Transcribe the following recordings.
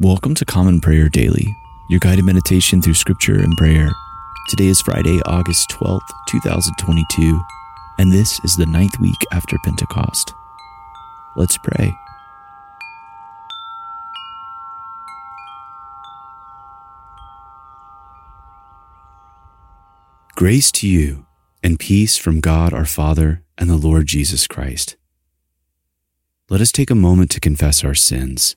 Welcome to Common Prayer Daily, your guided meditation through scripture and prayer. Today is Friday, August 12th, 2022, and this is the ninth week after Pentecost. Let's pray. Grace to you and peace from God our Father and the Lord Jesus Christ. Let us take a moment to confess our sins.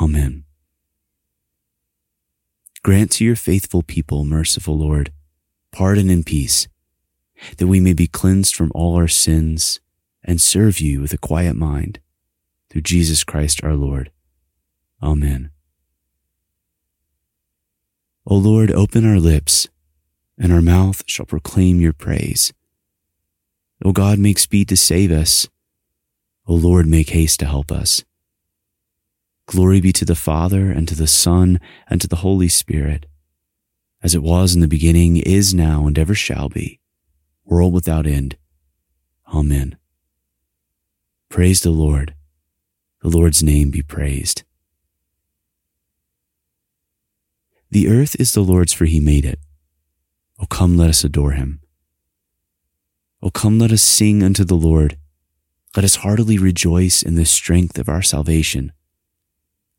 Amen. Grant to your faithful people, merciful Lord, pardon and peace, that we may be cleansed from all our sins and serve you with a quiet mind, through Jesus Christ our Lord. Amen. O Lord, open our lips, and our mouth shall proclaim your praise. O God, make speed to save us. O Lord, make haste to help us. Glory be to the Father, and to the Son, and to the Holy Spirit, as it was in the beginning, is now, and ever shall be, world without end. Amen. Praise the Lord. The Lord's name be praised. The earth is the Lord's, for he made it. O come, let us adore him. O come, let us sing unto the Lord. Let us heartily rejoice in the strength of our salvation.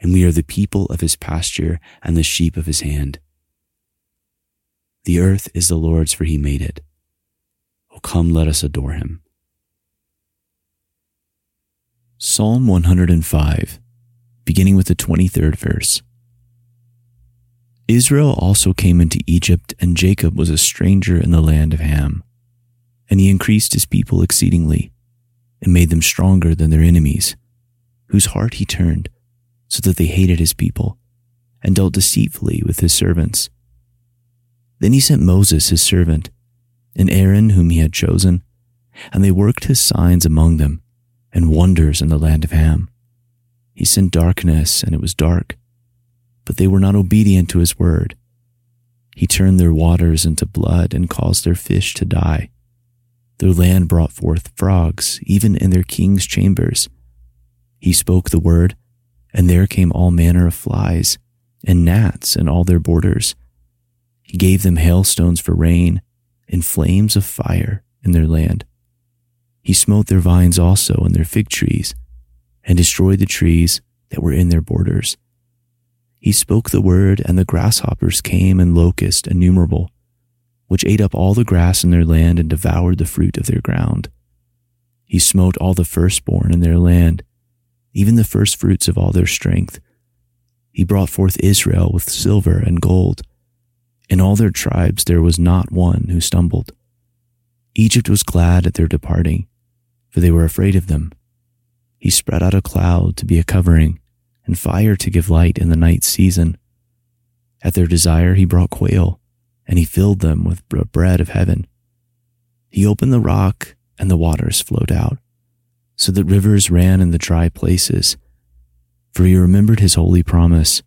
and we are the people of his pasture and the sheep of his hand. The earth is the Lord's, for he made it. O come, let us adore him. Psalm 105, beginning with the 23rd verse. Israel also came into Egypt, and Jacob was a stranger in the land of Ham. And he increased his people exceedingly, and made them stronger than their enemies, whose heart he turned, so that they hated his people, and dealt deceitfully with his servants. Then he sent Moses his servant, and Aaron whom he had chosen, and they worked his signs among them, and wonders in the land of Ham. He sent darkness, and it was dark but they were not obedient to his word. He turned their waters into blood and caused their fish to die. Their land brought forth frogs, even in their king's chambers. He spoke the word, and there came all manner of flies, and gnats in all their borders. He gave them hailstones for rain, and flames of fire in their land. He smote their vines also and their fig trees, and destroyed the trees that were in their borders. He spoke the word, and the grasshoppers came and locusts innumerable, which ate up all the grass in their land and devoured the fruit of their ground. He smote all the firstborn in their land, even the first fruits of all their strength. He brought forth Israel with silver and gold. In all their tribes there was not one who stumbled. Egypt was glad at their departing, for they were afraid of them. He spread out a cloud to be a covering and fire to give light in the night season. At their desire, he brought quail, and he filled them with bread of heaven. He opened the rock, and the waters flowed out, so that rivers ran in the dry places. For he remembered his holy promise,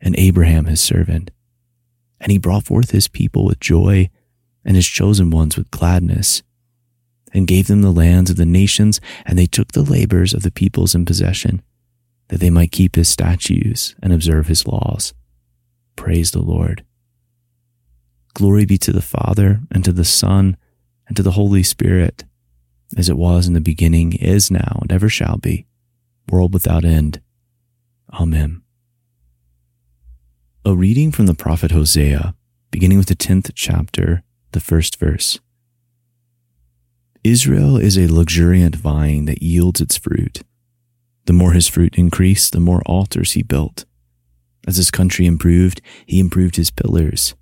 and Abraham his servant. And he brought forth his people with joy, and his chosen ones with gladness, and gave them the lands of the nations, and they took the labors of the peoples in possession that they might keep his statutes and observe his laws. Praise the Lord. Glory be to the Father, and to the Son, and to the Holy Spirit, as it was in the beginning, is now, and ever shall be, world without end. Amen. A reading from the prophet Hosea, beginning with the 10th chapter, the first verse. Israel is a luxuriant vine that yields its fruit. The more his fruit increased, the more altars he built. As his country improved, he improved his pillars.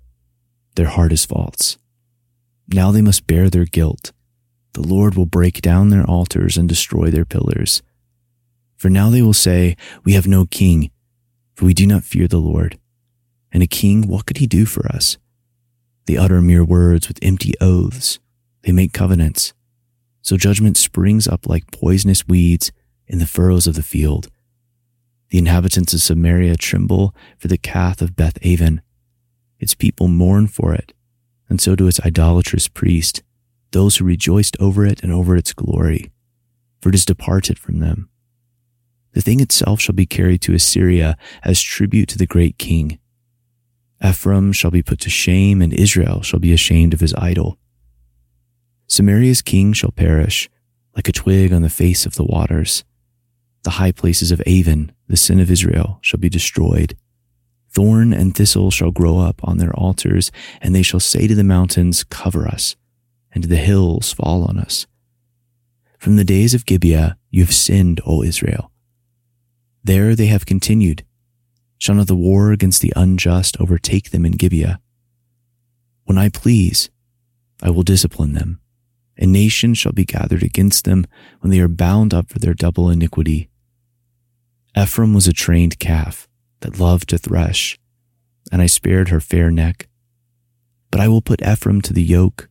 Their is false. Now they must bear their guilt. The Lord will break down their altars and destroy their pillars. For now they will say, We have no king, for we do not fear the Lord. And a king, what could he do for us? They utter mere words with empty oaths. They make covenants. So judgment springs up like poisonous weeds in the furrows of the field. The inhabitants of Samaria tremble for the calf of Beth Aven. Its people mourn for it, and so do its idolatrous priests, those who rejoiced over it and over its glory, for it is departed from them. The thing itself shall be carried to Assyria as tribute to the great king. Ephraim shall be put to shame, and Israel shall be ashamed of his idol. Samaria's king shall perish, like a twig on the face of the waters. The high places of Aven, the sin of Israel, shall be destroyed. Thorn and thistle shall grow up on their altars, and they shall say to the mountains, Cover us, and the hills, Fall on us. From the days of Gibeah you have sinned, O Israel. There they have continued. Shall not the war against the unjust overtake them in Gibeah? When I please, I will discipline them. A nation shall be gathered against them when they are bound up for their double iniquity. Ephraim was a trained calf that loved to thresh, and I spared her fair neck. But I will put Ephraim to the yoke.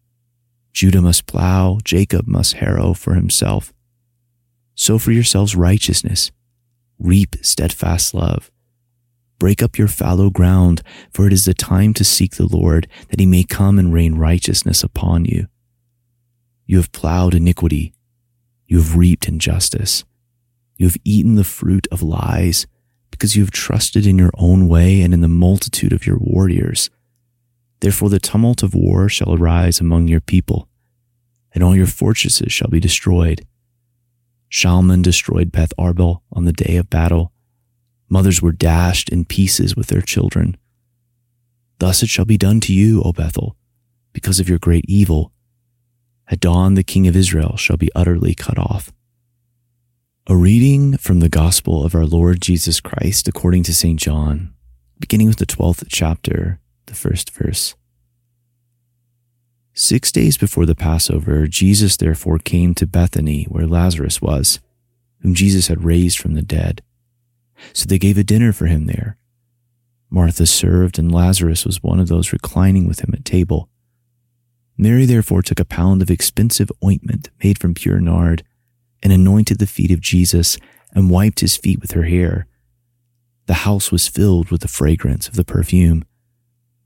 Judah must plow, Jacob must harrow for himself. Sow for yourselves righteousness, reap steadfast love. Break up your fallow ground, for it is the time to seek the Lord, that he may come and rain righteousness upon you. You have plowed iniquity. You have reaped injustice. You have eaten the fruit of lies because you have trusted in your own way and in the multitude of your warriors. Therefore, the tumult of war shall arise among your people, and all your fortresses shall be destroyed. Shalman destroyed Beth Arbel on the day of battle. Mothers were dashed in pieces with their children. Thus it shall be done to you, O Bethel, because of your great evil. At dawn, the king of Israel shall be utterly cut off. A reading from the Gospel of our Lord Jesus Christ according to St. John, beginning with the 12th chapter, the first verse. Six days before the Passover, Jesus therefore came to Bethany where Lazarus was, whom Jesus had raised from the dead. So they gave a dinner for him there. Martha served, and Lazarus was one of those reclining with him at table. Mary therefore took a pound of expensive ointment made from pure nard and anointed the feet of Jesus and wiped his feet with her hair. The house was filled with the fragrance of the perfume.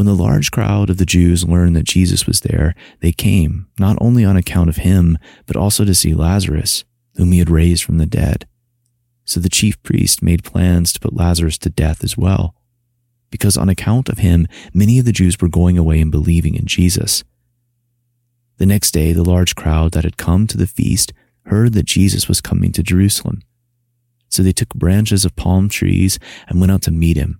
When the large crowd of the Jews learned that Jesus was there, they came, not only on account of him, but also to see Lazarus, whom he had raised from the dead. So the chief priest made plans to put Lazarus to death as well, because on account of him, many of the Jews were going away and believing in Jesus. The next day, the large crowd that had come to the feast heard that Jesus was coming to Jerusalem. So they took branches of palm trees and went out to meet him,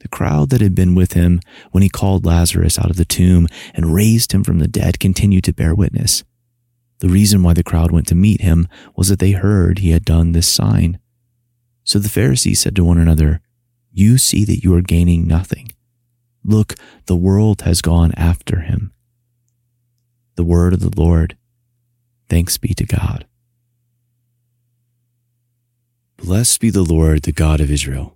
The crowd that had been with him when he called Lazarus out of the tomb and raised him from the dead continued to bear witness. The reason why the crowd went to meet him was that they heard he had done this sign. So the Pharisees said to one another, you see that you are gaining nothing. Look, the world has gone after him. The word of the Lord. Thanks be to God. Blessed be the Lord, the God of Israel.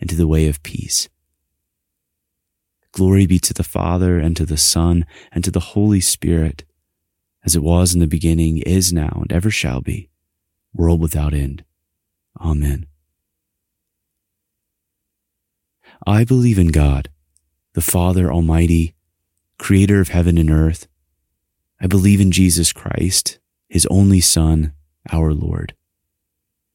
into the way of peace. Glory be to the Father, and to the Son, and to the Holy Spirit, as it was in the beginning, is now, and ever shall be, world without end. Amen. I believe in God, the Father Almighty, creator of heaven and earth. I believe in Jesus Christ, his only Son, our Lord.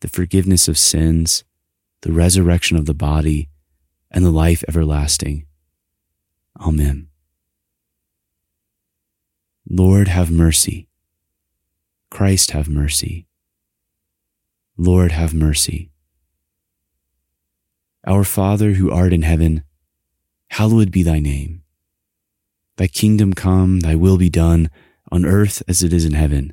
the forgiveness of sins, the resurrection of the body, and the life everlasting. Amen. Lord, have mercy. Christ, have mercy. Lord, have mercy. Our Father who art in heaven, hallowed be thy name. Thy kingdom come, thy will be done, on earth as it is in heaven.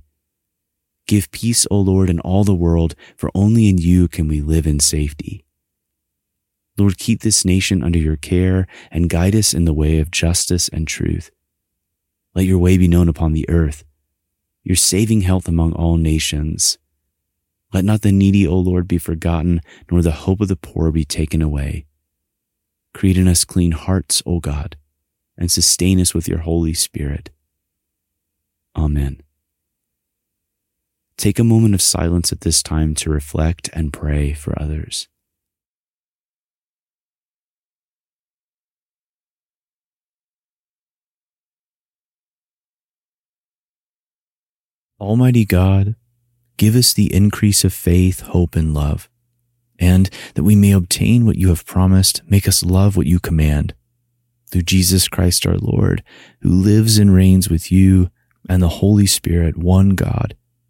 Give peace, O Lord, in all the world, for only in you can we live in safety. Lord, keep this nation under your care and guide us in the way of justice and truth. Let your way be known upon the earth, your saving health among all nations. Let not the needy, O Lord, be forgotten, nor the hope of the poor be taken away. Create in us clean hearts, O God, and sustain us with your Holy Spirit. Amen. Take a moment of silence at this time to reflect and pray for others. Almighty God, give us the increase of faith, hope, and love, and that we may obtain what you have promised, make us love what you command. Through Jesus Christ our Lord, who lives and reigns with you and the Holy Spirit, one God,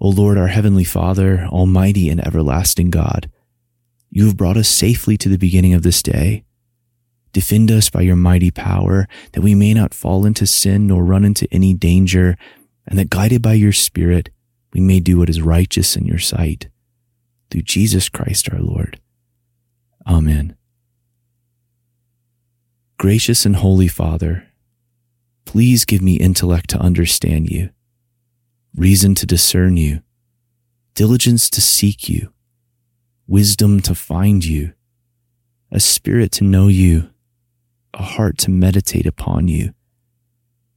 O Lord, our heavenly Father, almighty and everlasting God, you have brought us safely to the beginning of this day. Defend us by your mighty power, that we may not fall into sin nor run into any danger, and that guided by your Spirit, we may do what is righteous in your sight through Jesus Christ our Lord. Amen. Gracious and Holy Father, please give me intellect to understand you, reason to discern you, diligence to seek you, wisdom to find you, a spirit to know you, a heart to meditate upon you,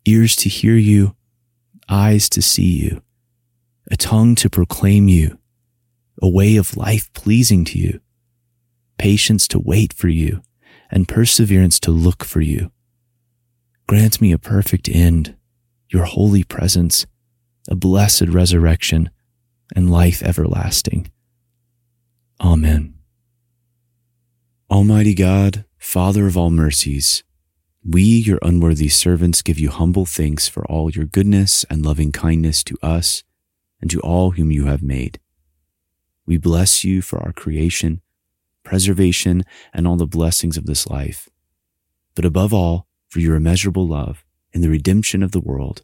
ears to hear you, eyes to see you, a tongue to proclaim you, a way of life pleasing to you, patience to wait for you, and perseverance to look for you. Grant me a perfect end, your holy presence, a blessed resurrection, and life everlasting. Amen. Almighty God, Father of all mercies, we, your unworthy servants, give you humble thanks for all your goodness and loving kindness to us and to all whom you have made. We bless you for our creation, preservation, and all the blessings of this life, but above all, for your immeasurable love and the redemption of the world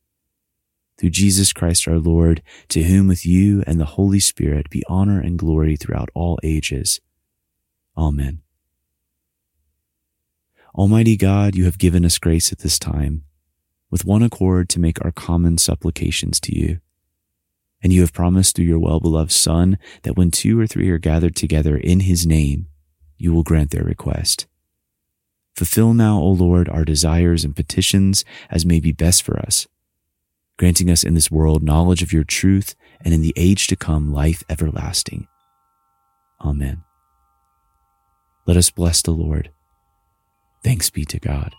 Through Jesus Christ our Lord, to whom with you and the Holy Spirit be honor and glory throughout all ages. Amen. Almighty God, you have given us grace at this time, with one accord to make our common supplications to you. And you have promised through your well-beloved Son that when two or three are gathered together in his name, you will grant their request. Fulfill now, O Lord, our desires and petitions as may be best for us, granting us in this world knowledge of your truth and in the age to come life everlasting. Amen. Let us bless the Lord. Thanks be to God.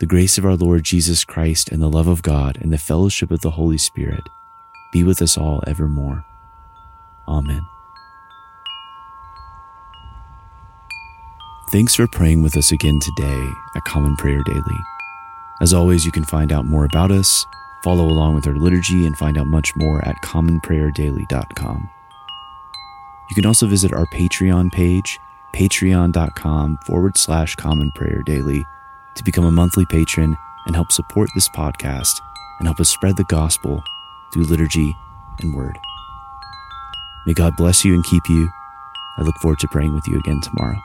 The grace of our Lord Jesus Christ and the love of God and the fellowship of the Holy Spirit be with us all evermore. Amen. Thanks for praying with us again today at Common Prayer Daily. As always, you can find out more about us, follow along with our liturgy, and find out much more at commonprayerdaily.com. You can also visit our Patreon page, patreon.com forward slash common prayer daily, to become a monthly patron and help support this podcast and help us spread the gospel through liturgy and word. May God bless you and keep you. I look forward to praying with you again tomorrow.